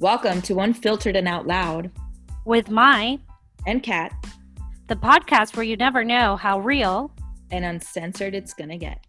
Welcome to Unfiltered and Out Loud with Myra and Kat, the podcast where you never know how real and uncensored it's gonna get.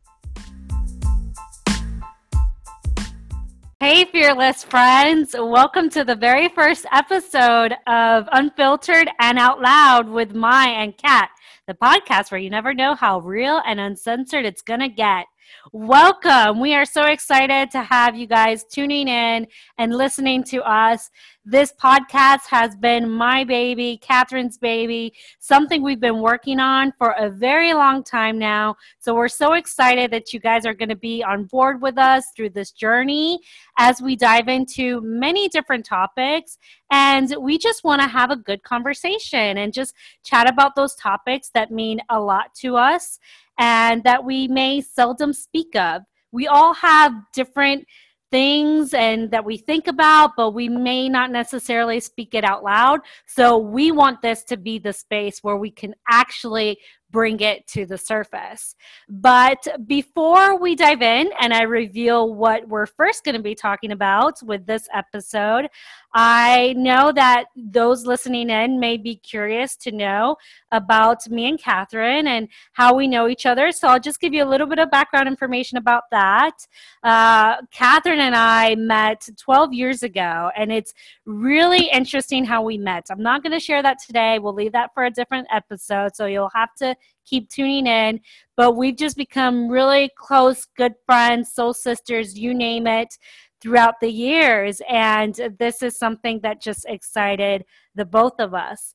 Hey, fearless friends. Welcome to the very first episode of Unfiltered and Out Loud with Myra and Kat, the podcast where you never know how real and uncensored it's gonna get. Welcome. We are so excited to have you guys tuning in and listening to us. This podcast has been my baby, Catherine's baby, something we've been working on for a very long time now. So we're so excited that you guys are going to be on board with us through this journey as we dive into many different topics. And we just want to have a good conversation and just chat about those topics that mean a lot to us and that we may seldom speak of. We all have different things and that we think about, but we may not necessarily speak it out loud. So we want this to be the space where we can actually bring it to the surface. But before we dive in and I reveal what we're first going to be talking about with this episode, I know that those listening in may be curious to know about me and Catherine and how we know each other. So I'll just give you a little bit of background information about that. Uh, Catherine and I met 12 years ago, and it's really interesting how we met. I'm not going to share that today. We'll leave that for a different episode. So you'll have to keep tuning in. But we've just become really close, good friends, soul sisters, you name it throughout the years. And this is something that just excited the both of us.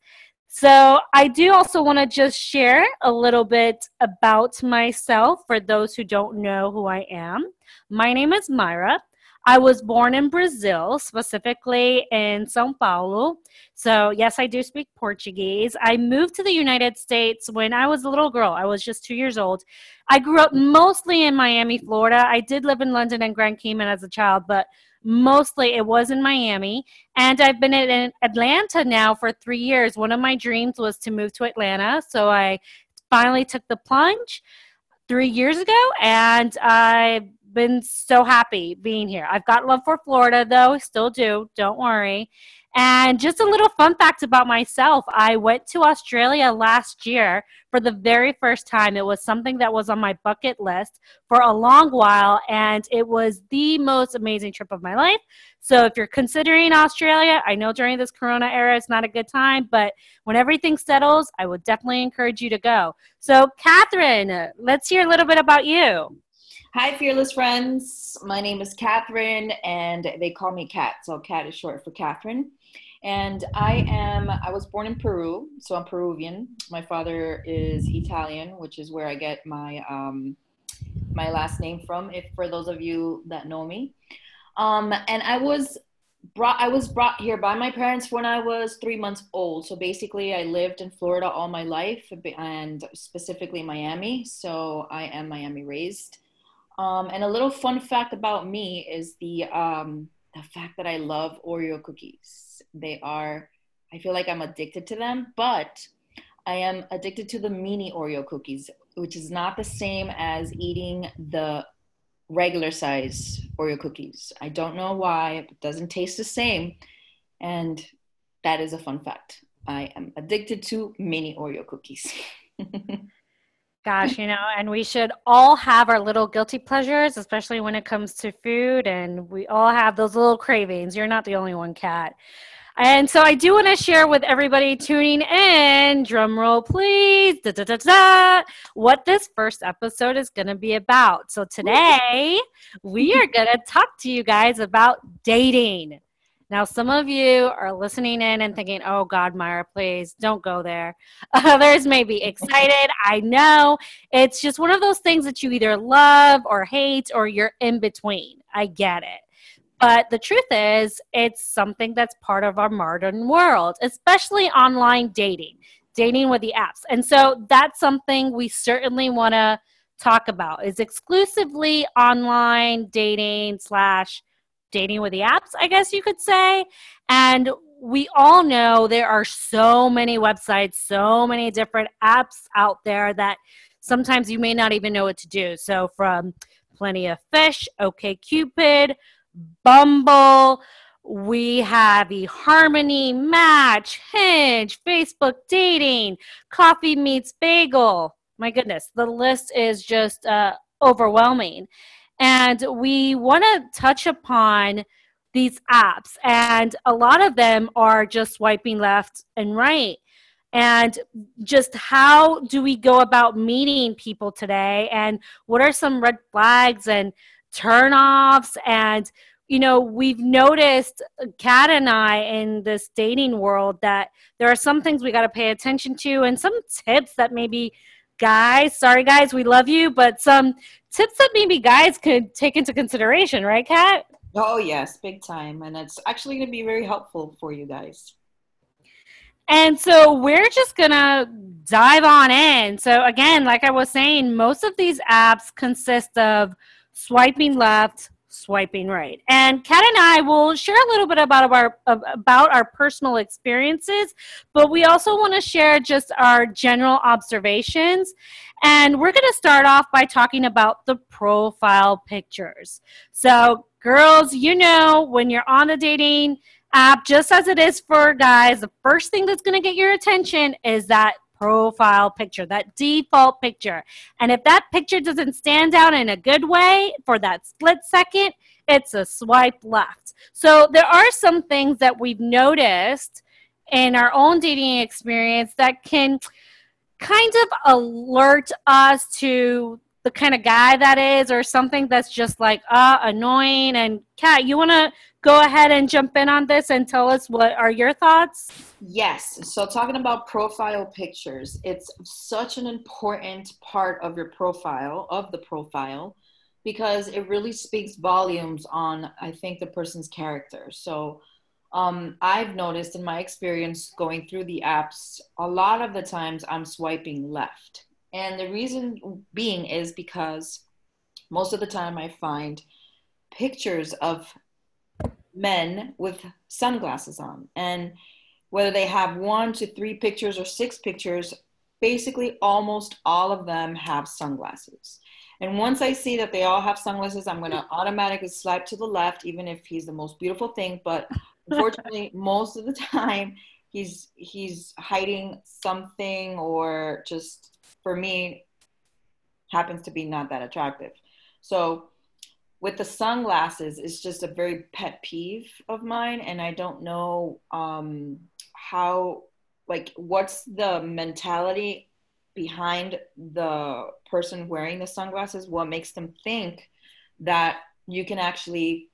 So, I do also want to just share a little bit about myself for those who don't know who I am. My name is Myra. I was born in Brazil, specifically in Sao Paulo. So, yes, I do speak Portuguese. I moved to the United States when I was a little girl. I was just two years old. I grew up mostly in Miami, Florida. I did live in London and Grand Cayman as a child, but mostly it was in Miami. And I've been in Atlanta now for three years. One of my dreams was to move to Atlanta. So, I finally took the plunge three years ago and I been so happy being here. I've got love for Florida, though, still do. Don't worry. And just a little fun fact about myself I went to Australia last year for the very first time. It was something that was on my bucket list for a long while, and it was the most amazing trip of my life. So, if you're considering Australia, I know during this corona era it's not a good time, but when everything settles, I would definitely encourage you to go. So, Catherine, let's hear a little bit about you. Hi, fearless friends. My name is Catherine, and they call me Kat. So, Kat is short for Catherine. And I am, I was born in Peru, so I'm Peruvian. My father is Italian, which is where I get my, um, my last name from, if for those of you that know me. Um, and I was brought I was brought here by my parents when I was three months old. So basically, I lived in Florida all my life, and specifically Miami. So I am Miami raised. Um, and a little fun fact about me is the um, the fact that I love Oreo cookies. They are, I feel like I'm addicted to them, but I am addicted to the mini Oreo cookies, which is not the same as eating the regular size Oreo cookies. I don't know why, it doesn't taste the same. And that is a fun fact. I am addicted to mini Oreo cookies. Gosh, you know, and we should all have our little guilty pleasures, especially when it comes to food. And we all have those little cravings. You're not the only one, Kat. And so I do want to share with everybody tuning in, drum roll please, da, da, da, da, what this first episode is going to be about. So today we are going to talk to you guys about dating. Now, some of you are listening in and thinking, oh, God, Myra, please don't go there. Others may be excited. I know. It's just one of those things that you either love or hate or you're in between. I get it. But the truth is, it's something that's part of our modern world, especially online dating, dating with the apps. And so that's something we certainly want to talk about is exclusively online dating slash dating with the apps, I guess you could say. And we all know there are so many websites, so many different apps out there that sometimes you may not even know what to do. So from Plenty of Fish, OK Cupid, Bumble, we have eHarmony, Match, Hinge, Facebook dating, Coffee Meets Bagel. My goodness, the list is just uh, overwhelming. And we want to touch upon these apps, and a lot of them are just swiping left and right. And just how do we go about meeting people today? And what are some red flags and turnoffs? And you know, we've noticed, Kat and I, in this dating world, that there are some things we got to pay attention to and some tips that maybe guys, sorry guys, we love you, but some tips that maybe guys could take into consideration, right, Kat? Oh, yes, big time. And it's actually going to be very helpful for you guys. And so we're just going to dive on in. So, again, like I was saying, most of these apps consist of swiping left, swiping right. And Kat and I will share a little bit about our about our personal experiences, but we also want to share just our general observations. And we're going to start off by talking about the profile pictures. So, girls, you know, when you're on a dating app, just as it is for guys, the first thing that's going to get your attention is that profile picture, that default picture. And if that picture doesn't stand out in a good way for that split second, it's a swipe left. So there are some things that we've noticed in our own dating experience that can kind of alert us to the kind of guy that is or something that's just like uh annoying and kat you want to go ahead and jump in on this and tell us what are your thoughts yes so talking about profile pictures it's such an important part of your profile of the profile because it really speaks volumes on i think the person's character so um, I've noticed in my experience going through the apps, a lot of the times I'm swiping left. And the reason being is because most of the time I find pictures of men with sunglasses on. And whether they have one to three pictures or six pictures, basically almost all of them have sunglasses. And once I see that they all have sunglasses, I'm going to automatically slide to the left, even if he's the most beautiful thing. But unfortunately, most of the time, he's he's hiding something or just for me happens to be not that attractive. So with the sunglasses, it's just a very pet peeve of mine, and I don't know um, how, like, what's the mentality behind the person wearing the sunglasses? What makes them think that you can actually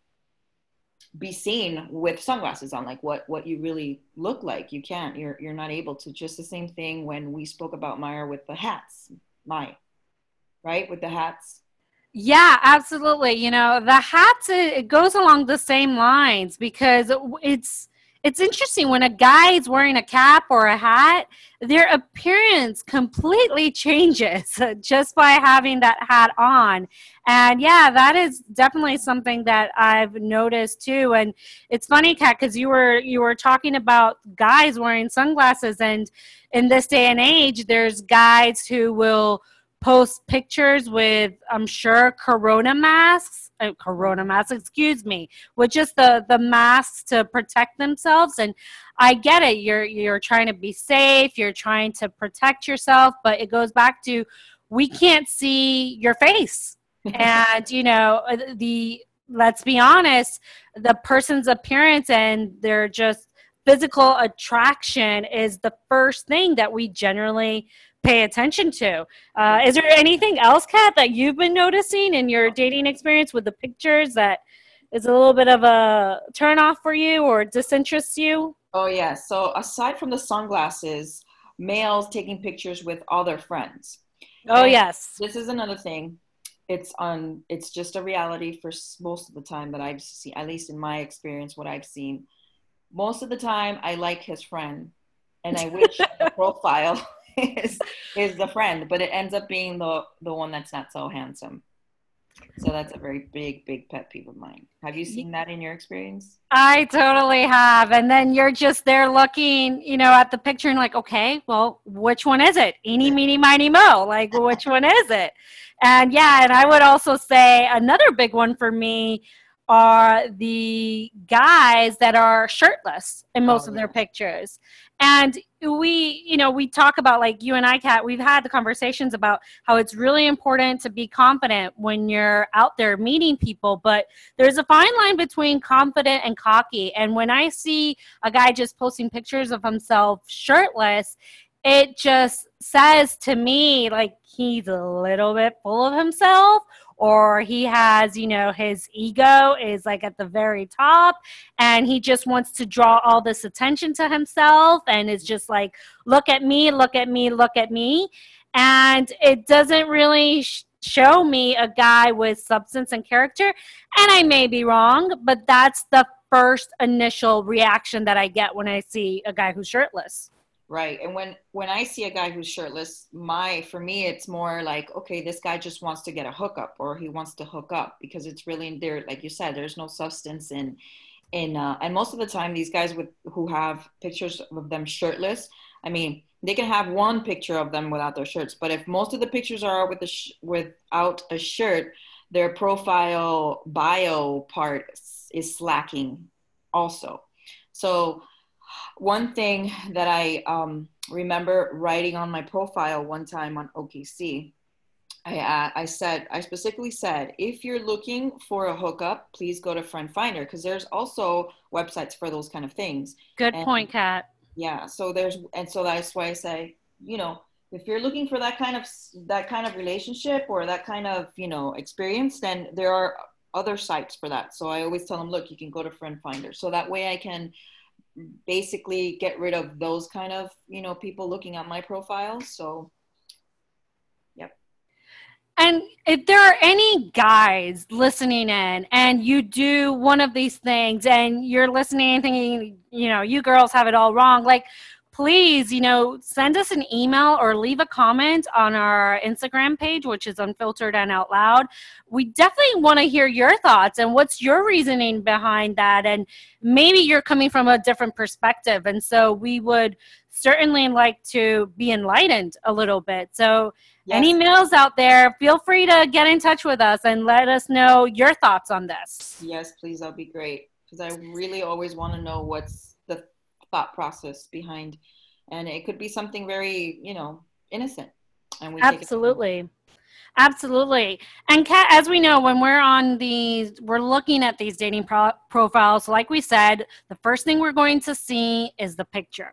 be seen with sunglasses on? Like what what you really look like? You can't you're you're not able to. Just the same thing when we spoke about Myra with the hats Myra right? With the hats. Yeah absolutely. You know the hats it goes along the same lines because it's it's interesting when a guy is wearing a cap or a hat, their appearance completely changes just by having that hat on. And yeah, that is definitely something that I've noticed too. And it's funny, Kat, because you were you were talking about guys wearing sunglasses, and in this day and age, there's guys who will post pictures with, I'm sure, Corona masks, uh, Corona masks, excuse me, with just the the masks to protect themselves. And I get it. You're you're trying to be safe. You're trying to protect yourself, but it goes back to we can't see your face, and you know uh, the. Let's be honest, the person's appearance and their just physical attraction is the first thing that we generally pay attention to. Uh, is there anything else, Kat, that you've been noticing in your dating experience with the pictures that is a little bit of a turn off for you or disinterests you? Oh, yeah. So, aside from the sunglasses, males taking pictures with all their friends. Oh, and yes. This is another thing. It's on. It's just a reality for most of the time that I've seen, at least in my experience, what I've seen. Most of the time, I like his friend, and I wish the profile is is the friend, but it ends up being the the one that's not so handsome. So that's a very big, big pet peeve of mine. Have you seen that in your experience? I totally have. And then you're just there looking, you know, at the picture and like, okay, well, which one is it? Eeny, meeny, miny, mo. Like, which one is it? And yeah, and I would also say another big one for me are the guys that are shirtless in most Oh, of their yeah. pictures. And we, you know, we talk about like you and I, Kat, we've had the conversations about how it's really important to be confident when you're out there meeting people, but there's a fine line between confident and cocky. And when I see a guy just posting pictures of himself shirtless, it just says to me like he's a little bit full of himself or he has you know his ego is like at the very top and he just wants to draw all this attention to himself and is just like look at me look at me look at me. And it doesn't really sh- show me a guy with substance and character and i may be wrong but that's the first initial reaction that i get when i see a guy who's shirtless Right. And when when I see a guy who's shirtless, my for me it's more like, okay, this guy just wants to get a hookup or he wants to hook up because it's really there like you said, there's no substance in in uh, and most of the time these guys with who have pictures of them shirtless, I mean, they can have one picture of them without their shirts, but if most of the pictures are with a sh- without a shirt, their profile bio part is slacking also. So one thing that I um, remember writing on my profile one time on OKC, I, uh, I said, I specifically said, if you're looking for a hookup, please go to Friend Finder because there's also websites for those kind of things. good And- point kat Yeah. So there's, and so that's why I say, you know, if you're looking for that kind of that kind of relationship or that kind of you know experience, then there are other sites for that. So I always tell them, look, you can go to Friend Finder. So that way I can basically get rid of those kind of you know people looking at my profile. So yep. And if there are any guys listening in and you do one of these things and you're listening and thinking, you know, you girls have it all wrong, like please, you know, send us an email or leave a comment on our Instagram page, which is unfiltered and out loud. We definitely want to hear your thoughts and what's your reasoning behind that. And maybe you're coming from a different perspective. And so we would certainly like to be enlightened a little bit. So yes, any males out there, feel free to get in touch with us and let us know your thoughts on this. yes, please, that'd be great because I really always want to know what's thought process behind, and it could be something very you know innocent. And we Absolutely. Absolutely. And Kat, as we know, when we're on these, we're looking at these dating pro- profiles, like we said, the first thing we're going to see is the picture.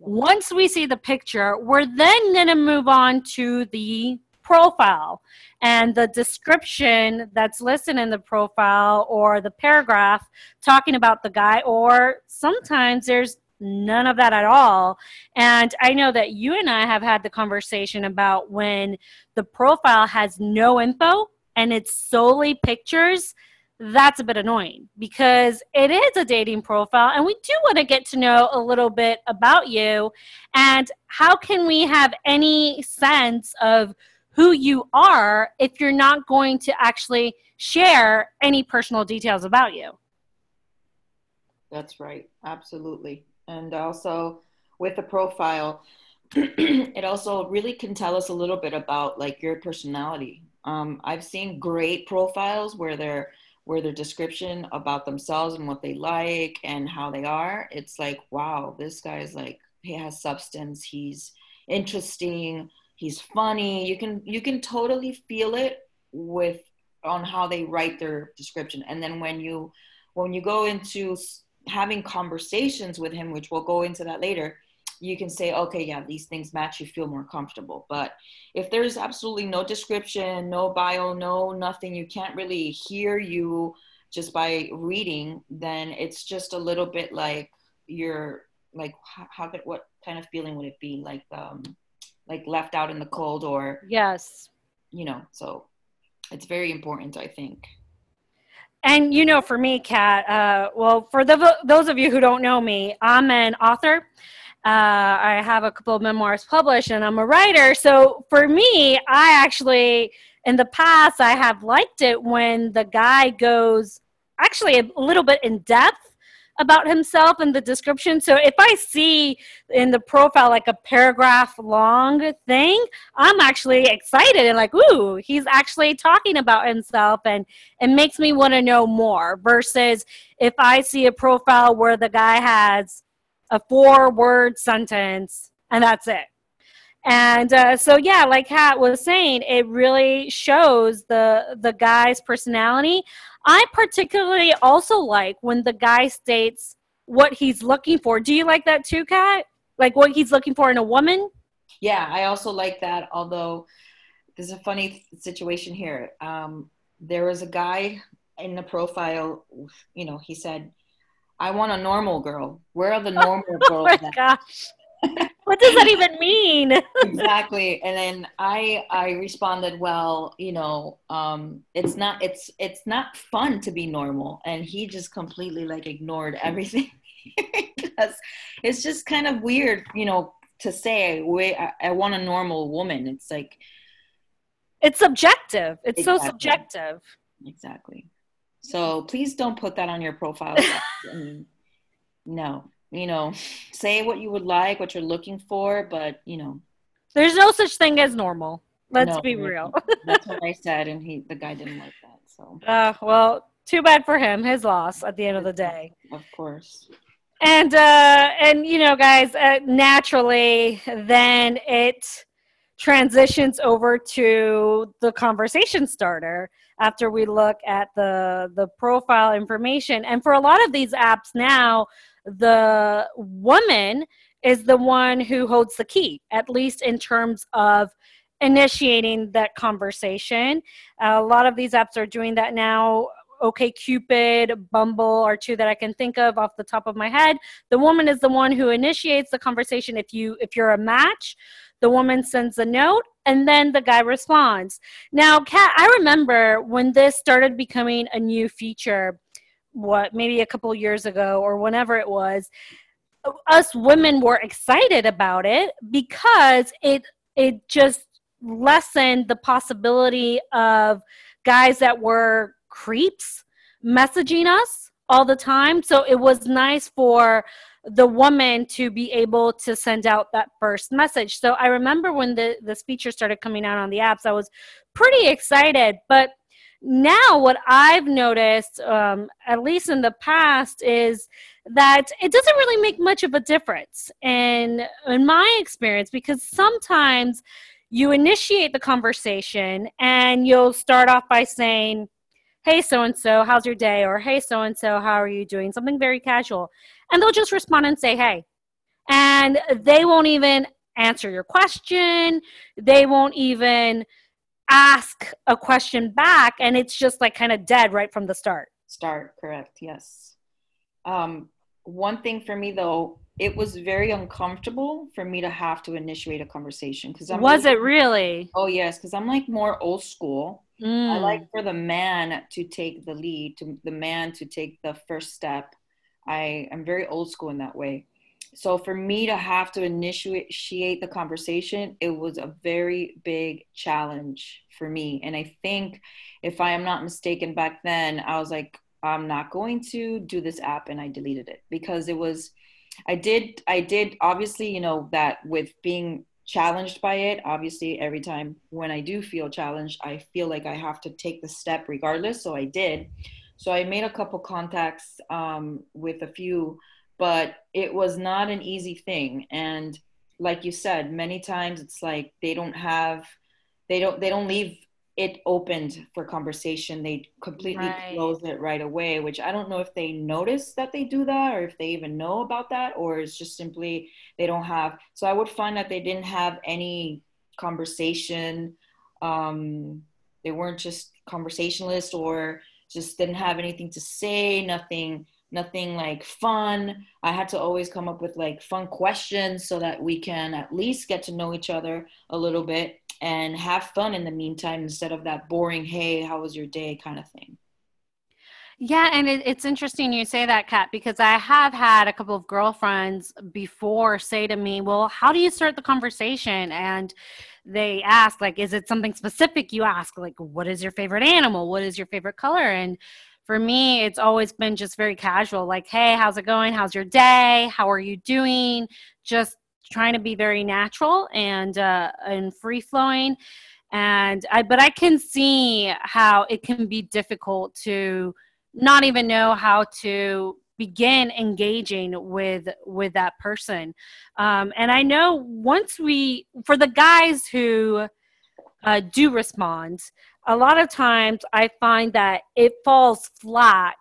Once we see the picture, we're then going to move on to the profile and the description that's listed in the profile or the paragraph talking about the guy, or sometimes there's none of that at all. And I know that you and I have had the conversation about when the profile has no info and it's solely pictures. That's a bit annoying because it is a dating profile and we do want to get to know a little bit about you. And how can we have any sense of who you are if you're not going to actually share any personal details about you? That's right. Absolutely. And also with the profile, it also really can tell us a little bit about like your personality. Um, I've seen great profiles where their where their description about themselves and what they like and how they are, it's like, wow, this guy's like he has substance, he's interesting, he's funny. You can you can totally feel it with on how they write their description. And then when you when you go into having conversations with him, which we'll go into that later, you can say, okay, yeah, these things match. You feel more comfortable. But if there's absolutely no description, no bio, no nothing, you can't really hear you just by reading, then it's just a little bit like you're like, how, how could, what kind of feeling would it be? Like, um, like left out in the cold or, Yes. you know, so it's very important, I think. And you know, for me, Kat, uh, well, for the, those of you who don't know me, I'm an author. Uh, I have a couple of memoirs published, and I'm a writer. So for me, I actually, in the past, I have liked it when the guy goes actually a little bit in depth about himself in the description. So if I see in the profile like a paragraph long thing, I'm actually excited and like, ooh, he's actually talking about himself and it makes me want to know more versus if I see a profile where the guy has a four word sentence and that's it. And uh, so, yeah, like Kat was saying, it really shows the the guy's personality. I particularly also like when the guy states what he's looking for. Do you like that too, Kat? Like what he's looking for in a woman? Yeah, I also like that. Although there's a funny situation here. Um, there was a guy in the profile. You know, he said, "I want a normal girl. Where are the normal girls?" oh my gosh what does that even mean? exactly. And then I I responded, well, you know, um, it's not it's it's not fun to be normal. And he just completely like ignored everything because it's just kind of weird, you know, to say wait I, I want a normal woman. It's like it's subjective. It's exactly. so subjective. Exactly. So please don't put that on your profile. no you know, say what you would like, what you're looking for, but you know, there's no such thing as normal. Let's no, be real. that's what I said, and he, the guy, didn't like that. So, uh, well, too bad for him. His loss at the end of the day. Of course. And uh, and you know, guys, uh, naturally, then it transitions over to the conversation starter after we look at the the profile information and for a lot of these apps now the woman is the one who holds the key, at least in terms of initiating that conversation. A lot of these apps are doing that now. OkCupid, Bumble are two that I can think of off the top of my head. The woman is the one who initiates the conversation. If you if you're a match, the woman sends a note and then the guy responds. Now, Kat, I remember when this started becoming a new feature what maybe a couple years ago or whenever it was us women were excited about it because it it just lessened the possibility of guys that were creeps messaging us all the time. So it was nice for the woman to be able to send out that first message. So i remember when the this feature started coming out on the apps i was pretty excited but now what i've noticed um, at least in the past is that it doesn't really make much of a difference in in my experience because sometimes you initiate the conversation and you'll start off by saying hey so and so how's your day? or hey so and so how are you doing? Something very casual. And they'll just respond and say hey. And they won't even answer your question. They won't even ask a question back and it's just like kind of dead right from the start. Start correct yes. Um, one thing for me though it was very uncomfortable for me to have to initiate a conversation because was like, it really? Oh yes because i'm like more old school. Mm. i like for the man to take the lead to the man to take the first step. I am very old school in that way so for me to have to initiate the conversation it was a very big challenge for me. And i think if i am not mistaken back then i was like i'm not going to do this app and i deleted it because it was i did i did obviously you know that with being challenged by it obviously every time when i do feel challenged i feel like i have to take the step regardless. So i did. So i made a couple contacts um, with a few but it was not an easy thing. And like you said many times it's like they don't have they don't they don't leave it opened for conversation. They completely right. close it right away which i don't know if they notice that they do that or if they even know about that or it's just simply they don't have. So i would find that they didn't have any conversation. Um they weren't just conversationalists or just didn't have anything to say nothing nothing like fun. I had to always come up with like fun questions so that we can at least get to know each other a little bit and have fun in the meantime instead of that boring, hey, how was your day kind of thing. Yeah, and it, it's interesting you say that, Kat, because I have had a couple of girlfriends before say to me, Well, how do you start the conversation? And they ask, like, is it something specific you ask? Like, what is your favorite animal? What is your favorite color? And for me, it's always been just very casual like, hey, how's it going? How's your day? How are you doing? Just trying to be very natural and uh, and free flowing and I but I can see how it can be difficult to not even know how to begin engaging with with that person um, and I know once we for the guys who uh, do respond a lot of times I find that it falls flat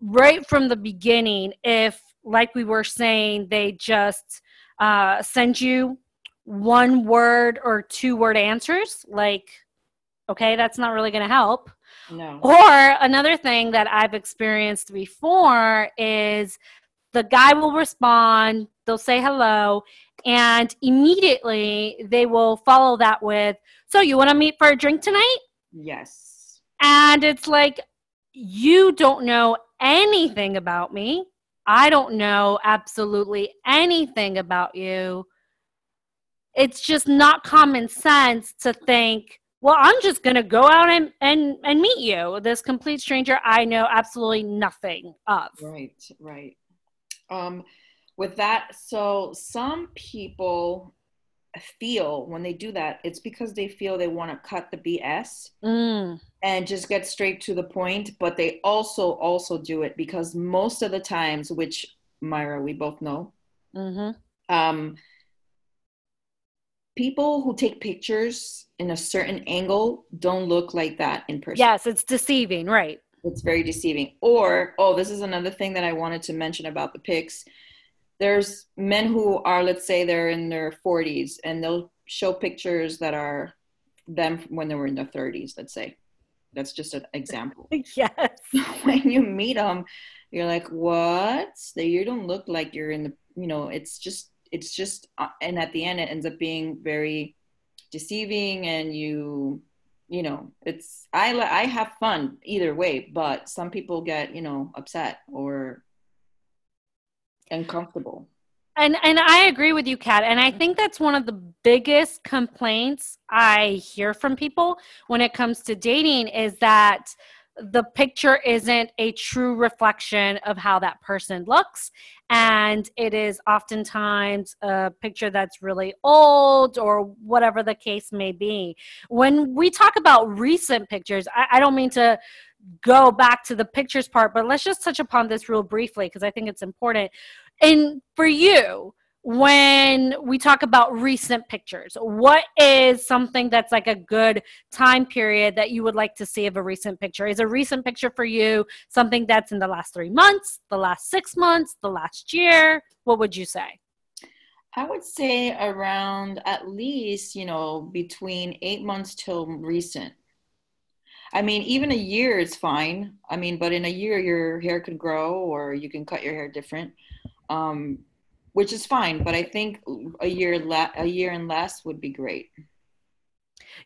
right from the beginning if like we were saying they just uh, send you one word or two word answers like okay that's not really going to help. No. Or another thing that i've experienced before is the guy will respond they'll say hello and immediately they will follow that with so you want to meet for a drink tonight yes. And it's like you don't know anything about me. I don't know absolutely anything about you. It's just not common sense to think well i'm just going to go out and, and and meet you this complete stranger i know absolutely nothing of. Right right. Um with that so some people feel when they do that it's because they feel they want to cut the bs mm. and just get straight to the point but they also also do it because most of the times which myra we both know mm-hmm. um people who take pictures in a certain angle don't look like that in person. Yes, it's deceiving, right? It's very deceiving. Or, oh, this is another thing that I wanted to mention about the pics. There's men who are, let's say, they're in their 40s and they'll show pictures that are them when they were in their 30s, let's say. That's just an example. yes. when you meet them, you're like, what? You don't look like you're in the, you know, it's just it's just uh, and at the end it ends up being very deceiving and you you know it's i i have fun either way but some people get you know upset or uncomfortable and and i agree with you kat and i think that's one of the biggest complaints i hear from people when it comes to dating is that the picture isn't a true reflection of how that person looks. And it is oftentimes a picture that's really old or whatever the case may be. When we talk about recent pictures, I, I don't mean to go back to the pictures part, but let's just touch upon this real briefly because I think it's important. And for you, when we talk about recent pictures what is something that's like a good time period that you would like to see of a recent picture? Is a recent picture for you something that's in the last three months the last six months the last year? What would you say? I would say around at least you know between eight months till recent I mean, even a year is fine. I mean, but in a year, your hair could grow or you can cut your hair different. Um, which is fine. But I think a year a year and less would be great.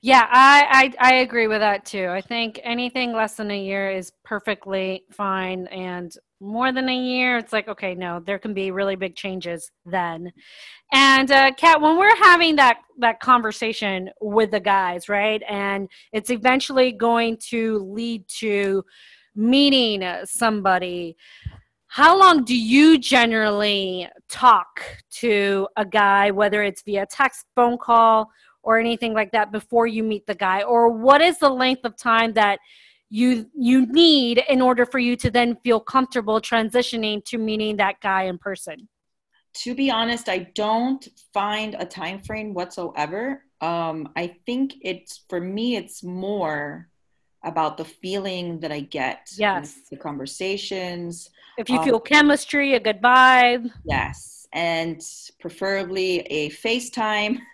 Yeah, I, I I agree with that too. I think anything less than a year is perfectly fine, and more than a year, it's like okay, no, there can be really big changes then. And uh, Kat, when we're having that that conversation with the guys, right, and it's eventually going to lead to meeting somebody how long do you generally talk to a guy, whether it's via text, phone call, or anything like that, before you meet the guy? Or what is the length of time that you you need in order for you to then feel comfortable transitioning to meeting that guy in person? To be honest, I don't find a time frame whatsoever. Um, I think it's for me, it's more about the feeling that I get. Yes. The conversations. If you um, feel chemistry, a good vibe. Yes. And preferably a FaceTime.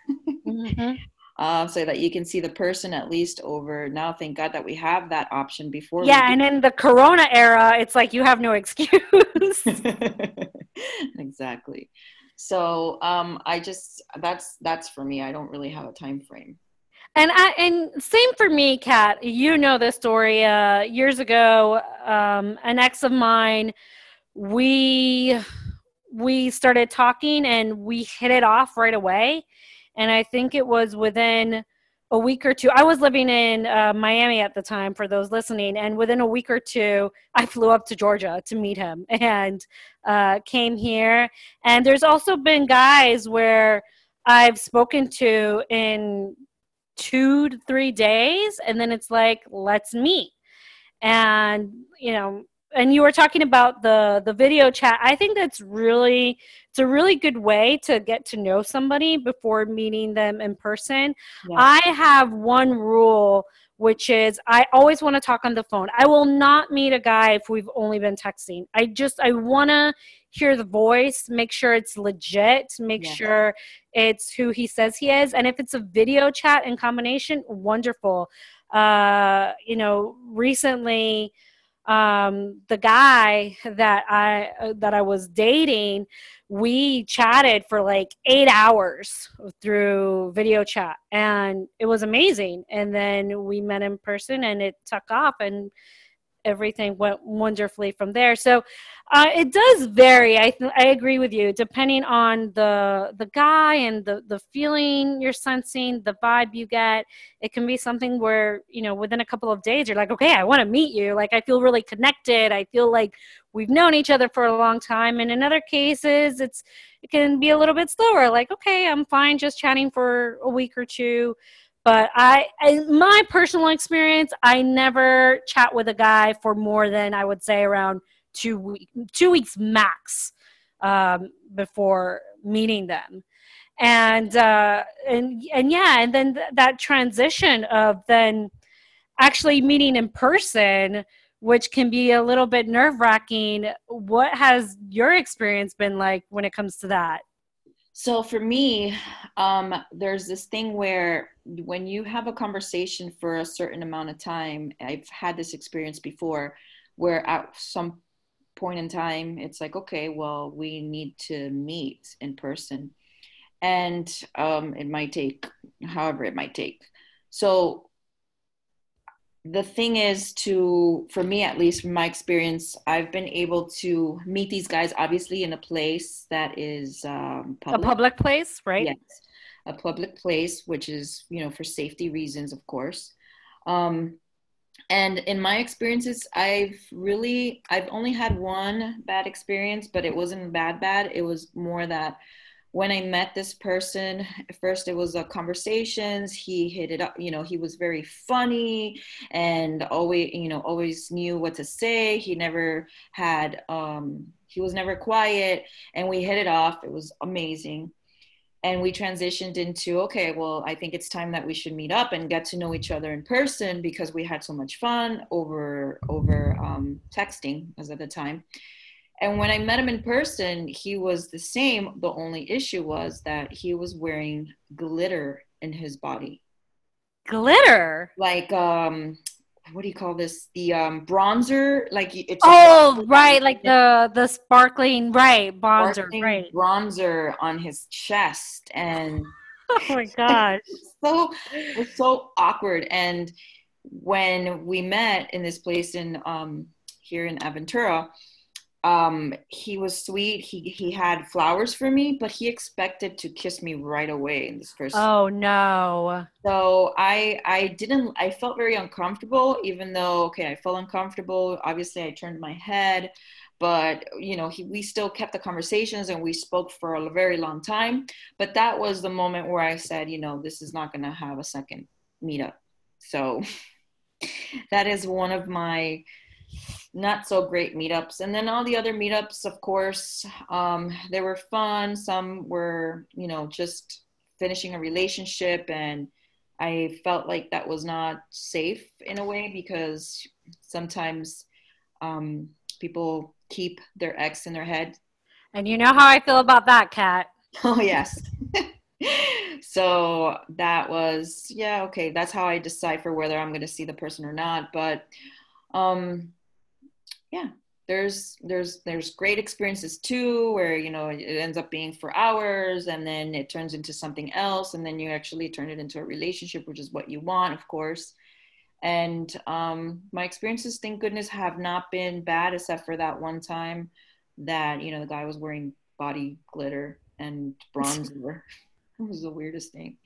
Mm-hmm. Uh, so that you can see the person at least over now. Thank God that we have that option before. Yeah, and in the Corona era, it's like you have no excuse. exactly. So um, I just that's that's for me. I don't really have a time frame. And I, and same for me, Kat. You know this story. Uh, years ago, um, an ex of mine, we we started talking and we hit it off right away. And I think it was within a week or two, I was living in uh, Miami at the time for those listening, and within a week or two, I flew up to Georgia to meet him and uh, came here. And there's also been guys where I've spoken to in two to three days, and then it's like, let's meet. And, you know, and you were talking about the the video chat i think that's really it's a really good way to get to know somebody before meeting them in person yeah. i have one rule which is i always want to talk on the phone i will not meet a guy if we've only been texting i just i want to hear the voice make sure it's legit make yeah. sure it's who he says he is and if it's a video chat in combination wonderful uh you know recently um, the guy that I uh, that I was dating, we chatted for like eight hours through video chat, and it was amazing. And then we met in person, and it took off, and everything went wonderfully from there. So uh, it does vary. I th- I agree with you, depending on the the guy and the the feeling you're sensing, the vibe you get. It can be something where you know within a couple of days you're like, okay, I want to meet you. Like I feel really connected. I feel like we've known each other for a long time. And in other cases, it's it can be a little bit slower. Like okay, I'm fine just chatting for a week or two but I, in my personal experience, I never chat with a guy for more than I would say around two week, two weeks max um, before meeting them, and uh, and and yeah, and then th- that transition of then actually meeting in person, which can be a little bit nerve wracking. What has your experience been like when it comes to that? So for me, um, there's this thing where when you have a conversation for a certain amount of time, I've had this experience before, where at some point in time, it's like, okay, well, we need to meet in person, and um, it might take however it might take. So the thing is to for me at least from my experience i've been able to meet these guys obviously in a place that is um, public. a public place right? Yes. A public place which is you know for safety reasons of course. Um, and in my experiences i've really i've only had one bad experience but it wasn't bad bad. It was more that when I met this person, at first it was a conversations. He hit it up, you know, he was very funny and always, you know, always knew what to say. He never had, um, he was never quiet and we hit it off. It was amazing. And we transitioned into, okay, well, I think it's time that we should meet up and get to know each other in person because we had so much fun over, over um, texting as at the time and when I met him in person, he was the same. The only issue was that he was wearing glitter in his body. Glitter? Like, um, what do you call this? The um, bronzer, like it's. Oh, right, like the the sparkling, right, bronzer, sparkling right, bronzer on his chest, and oh my gosh, so it's so awkward. And when we met in this place in um here in Aventura, um he was sweet. He he had flowers for me but he expected to kiss me right away in this first oh no. So i i didn't i felt very uncomfortable even though okay i felt uncomfortable. Obviously i turned my head but you know he, we still kept the conversations and we spoke for a very long time. But that was the moment where i said you know this is not going to have a second meetup. So that is one of my not so great meetups. And then all the other meetups, of course, um, they were fun. Some were, you know, just finishing a relationship. And I felt like that was not safe in a way because sometimes um, people keep their ex in their head. And you know how I feel about that, Kat. Oh, yes. so that was, yeah, okay. That's how I decipher whether I'm going to see the person or not. But um, yeah. There's there's there's great experiences too where you know it ends up being for hours and then it turns into something else and then you actually turn it into a relationship which is what you want of course. And um, my experiences thank goodness have not been bad except for that one time that you know the guy was wearing body glitter and bronzer. It was the weirdest thing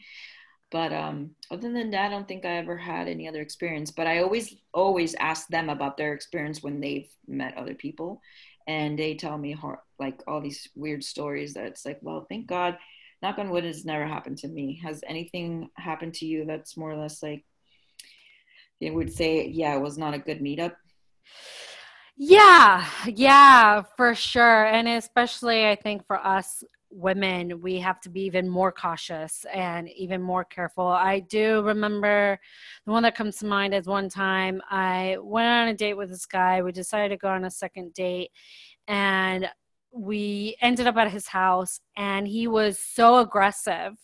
but um, other than that, I don't think I ever had any other experience. But I always always ask them about their experience when they've met other people, and they tell me hard, like all these weird stories. That it's like, well, thank God, knock on wood, has never happened to me. Has anything happened to you that's more or less like they would say, yeah, it was not a good meetup? Yeah, yeah, for sure. And especially, I think for us women, we have to be even more cautious and even more careful. I do remember the one that comes to mind is one time I went on a date with this guy. We decided to go on a second date, and we ended up at his house, and he was so aggressive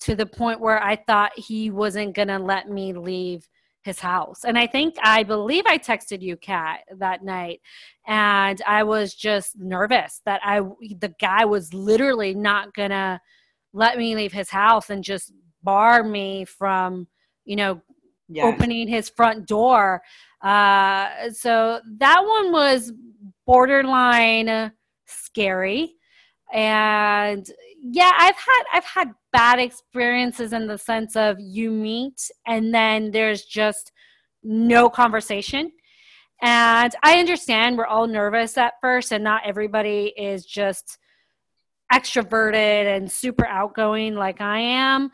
to the point where I thought he wasn't going to let me leave his house. And I think I believe I texted you, Kat, that night, and I was just nervous that I the guy was literally not gonna let me leave his house and just bar me from, you know, opening his front door. Uh, so that one was borderline scary and yeah i've had i've had bad experiences in the sense of you meet and then there's just no conversation. And i understand we're all nervous at first and not everybody is just extroverted and super outgoing like i am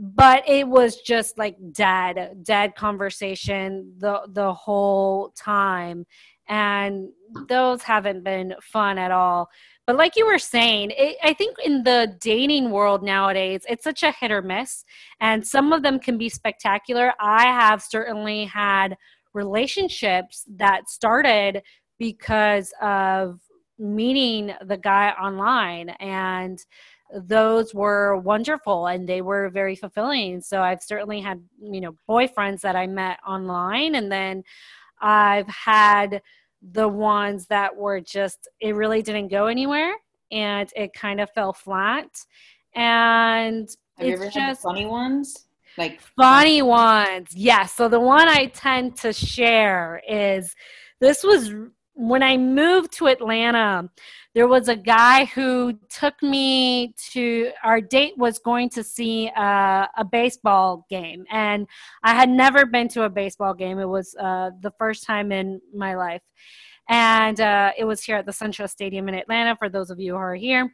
but it was just like dead dead conversation the the whole time. And those haven't been fun at all but like you were saying, it, I think in the dating world nowadays, it's such a hit or miss, and some of them can be spectacular. I have certainly had relationships that started because of meeting the guy online and those were wonderful and they were very fulfilling so i've certainly had you know boyfriends that i met online and then i've had the ones that were just it really didn't go anywhere and it kind of fell flat. And have you ever just funny ones? Like funny ones. Yes. So the one i tend to share is this was when I moved to Atlanta, there was a guy who took me to our date was going to see a, a baseball game, and I had never been to a baseball game. It was uh, the first time in my life, and uh, it was here at the central Stadium in Atlanta. For those of you who are here,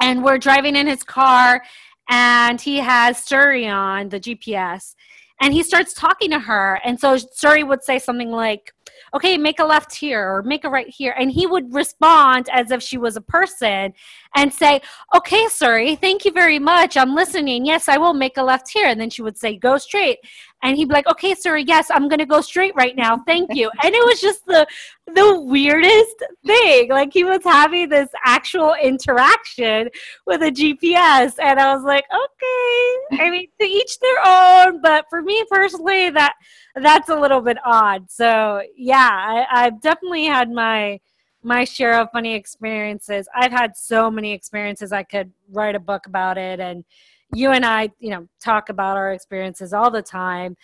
and we're driving in his car, and he has Siri on the GPS, and he starts talking to her, and so Siri would say something like okay, make a left here or make a right here. And he would respond as if she was a person and say, okay, sorry, thank you very much. I'm listening. Yes, I will make a left here. And then she would say, go straight. And he'd be like, okay, sorry, yes, I'm going to go straight right now. Thank you. And it was just the, the weirdest thing. Like he was having this actual interaction with a GPS. And I was like, okay, I mean, to each their own. But for me personally, that, that's a little bit odd. So yeah, I, I've definitely had my my share of funny experiences. I've had so many experiences I could write a book about it and you and I, you know, talk about our experiences all the time.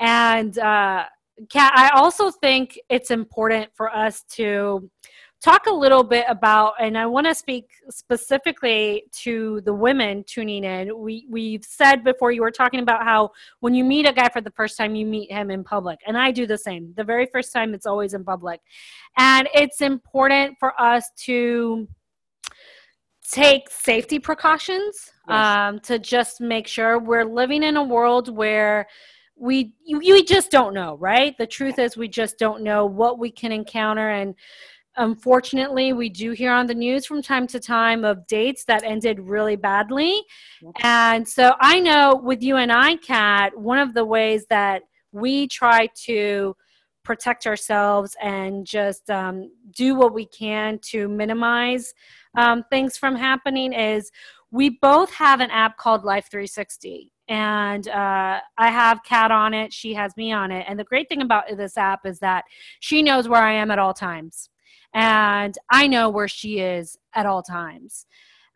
And uh Kat, I also think it's important for us to talk a little bit about, and I want to speak specifically to the women tuning in. We we've said before you were talking about how when you meet a guy for the first time, you meet him in public, and I do the same. The very first time, it's always in public, and it's important for us to take safety precautions yes. um, to just make sure we're living in a world where we you, you just don't know right the truth is we just don't know what we can encounter and unfortunately we do hear on the news from time to time of dates that ended really badly and so i know with you and i kat one of the ways that we try to protect ourselves and just um, do what we can to minimize um, things from happening is we both have an app called life 360 and uh, I have Kat on it. She has me on it. And the great thing about this app is that she knows where I am at all times and I know where she is at all times.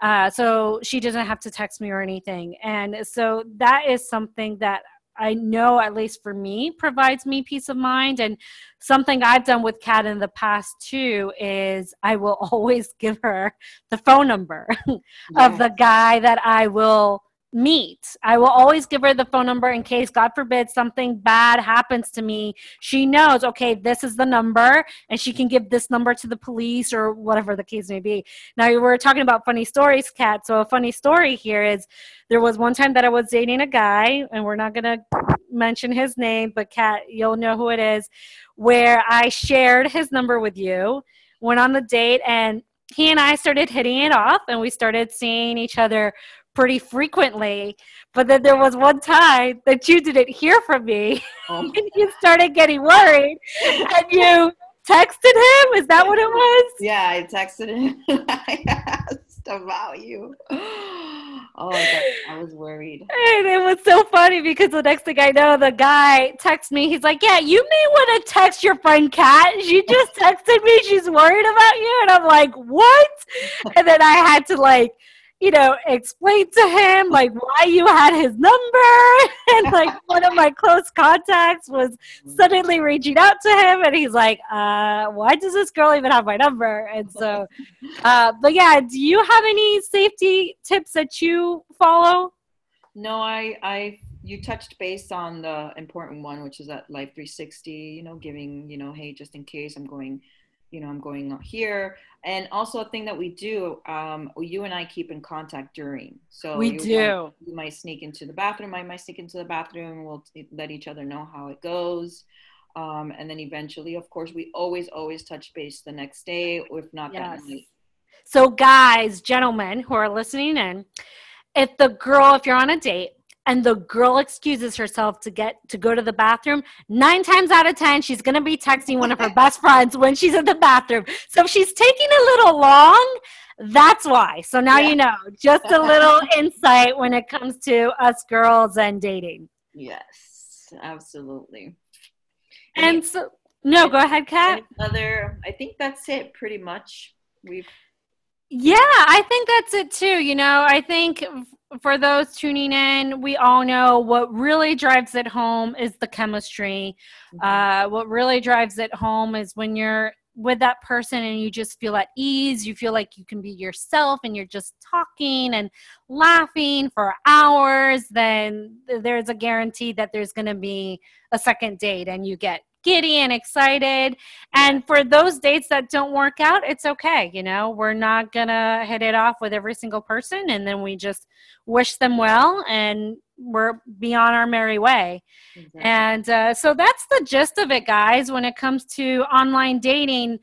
Uh, so she doesn't have to text me or anything. And so that is something that I know, at least for me, provides me peace of mind. And something I've done with Kat in the past too is I will always give her the phone number of the guy that I will meet. I will always give her the phone number in case, God forbid, something bad happens to me. She knows, okay, this is the number, and she can give this number to the police or whatever the case may be. Now, we were talking about funny stories, Kat. So, a funny story here is there was one time that I was dating a guy, and we're not going to mention his name, but Kat, you'll know who it is, where I shared his number with you, went on the date, and he and I started hitting it off, and we started seeing each other pretty frequently. But then there was one time that you didn't hear from me, oh. and you started getting worried, and you texted him. Is that what it was? Yeah, I texted him. I asked about you. Oh, I was worried. And it was so funny because the next thing I know, the guy texts me. He's like, "Yeah, you may want to text your friend Kat. She just texted me. She's worried about you." And I'm like, "What?" And then I had to like you know, explain to him like why you had his number. and like one of my close contacts was suddenly reaching out to him and he's like, uh, why does this girl even have my number? And so, uh, but yeah, do you have any safety tips that you follow? No, I, I, you touched base on the important one, which is that Life 360, you know, giving, you know, hey, just in case I'm going you know, I'm going here. And also a thing that we do, um, you and I keep in contact during. So we you do. Might, you might sneak into the bathroom. I might sneak into the bathroom. We'll let each other know how it goes. Um, and then eventually, of course, we always, always touch base the next day, if not yes. that night. So, guys, gentlemen who are listening in, if the girl, if you're on a date, and the girl excuses herself to get to go to the bathroom. Nine times out of ten she's going to be texting one of her best friends when she's in the bathroom. So if she's taking a little long that's why. So now yeah. you know. Just a little insight when it comes to us girls and dating. Yes absolutely. And so no go ahead kat. other i think that's it pretty much. We've yeah, I think that's it too. You know, I think for those tuning in, we all know what really drives it home is the chemistry. Mm-hmm. Uh, what really drives it home is when you're with that person and you just feel at ease, you feel like you can be yourself and you're just talking and laughing for hours, then there's a guarantee that there's going to be a second date and you get giddy and excited. And for those dates that don't work out, it's okay. You know, we're not going to hit it off with every single person. And then we just wish them well and we're be on our merry way. Exactly. And uh, so that's the gist of it, guys, when it comes to online dating.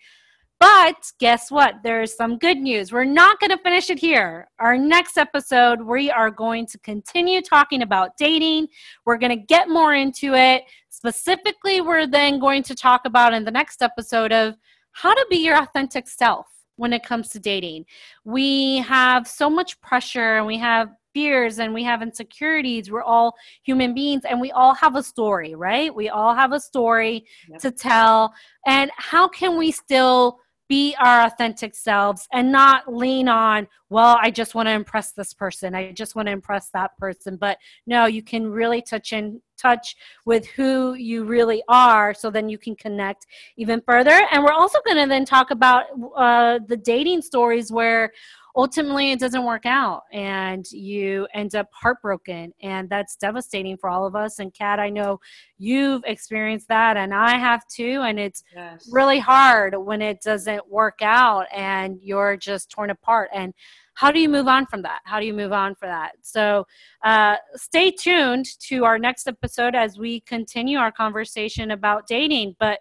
But guess what? There's some good news. We're not going to finish it here. Our next episode, we are going to continue talking about dating. We're going to get more into it. Specifically, we're then going to talk about in the next episode of how to be your authentic self when it comes to dating. We have so much pressure and we have fears and we have insecurities. We're all human beings and we all have a story, right? We all have a story yep. to tell. And how can we still be our authentic selves and not lean on, well, I just want to impress this person. I just want to impress that person. But no, you can really touch in touch with who you really are so then you can connect even further. And we're also going to then talk about uh, the dating stories where ultimately it doesn't work out and you end up heartbroken and that's devastating for all of us and kat i know you've experienced that and i have too and it's yes. really hard when it doesn't work out and you're just torn apart and how do you move on from that how do you move on for that so uh, stay tuned to our next episode as we continue our conversation about dating but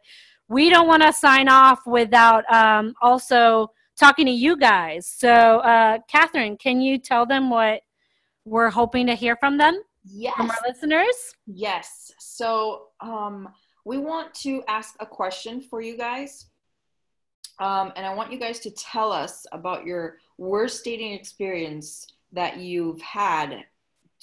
we don't want to sign off without um, also talking to you guys. So, uh, Catherine, can you tell them what we're hoping to hear from them? Yes. From our listeners? Yes. So, um, we want to ask a question for you guys. Um, and I want you guys to tell us about your worst dating experience that you've had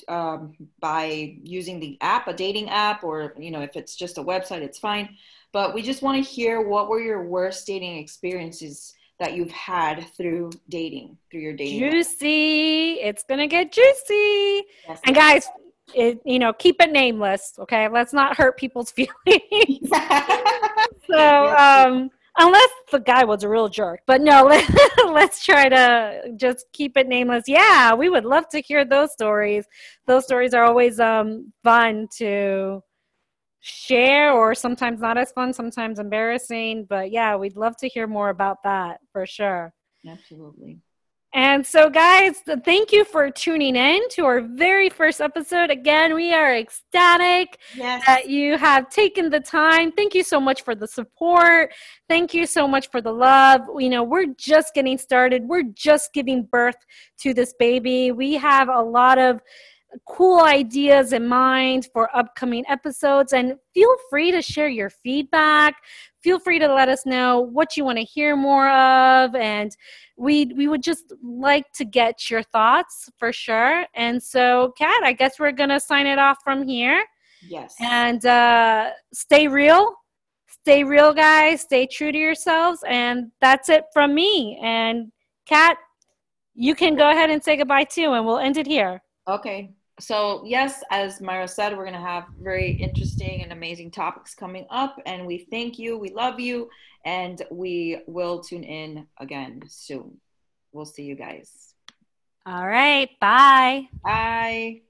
um, by using the app, a dating app, or you know, if it's just a website, it's fine. But we just want to hear what were your worst dating experiences that you've had through dating, through your dating. Juicy. It's gonna get juicy. Yes, and guys, it, you know, keep it nameless. Okay, let's not hurt people's feelings. so, um, unless the guy was a real jerk. But no, let, let's try to just keep it nameless. Yeah, we would love to hear those stories. Those stories are always um, fun to share, or sometimes not as fun, sometimes embarrassing. But yeah, we'd love to hear more about that for sure. Absolutely. And so, guys, thank you for tuning in to our very first episode. Again, we are ecstatic yes. that you have taken the time. Thank you so much for the support. Thank you so much for the love. You know, we're just getting started, we're just giving birth to this baby. We have a lot of cool ideas in mind for upcoming episodes. And feel free to share your feedback. Feel free to let us know what you want to hear more of. And we we would just like to get your thoughts for sure. And so kat i guess we're gonna sign it off from here. Yes. And uh, stay real. Stay real guys. Stay true to yourselves. And that's it from me. And kat you can go ahead and say goodbye too and we'll end it here. Okay so yes as myra said we're going to have very interesting and amazing topics coming up and we thank you we love you and we will tune in again soon. We'll see you guys. All right bye. Bye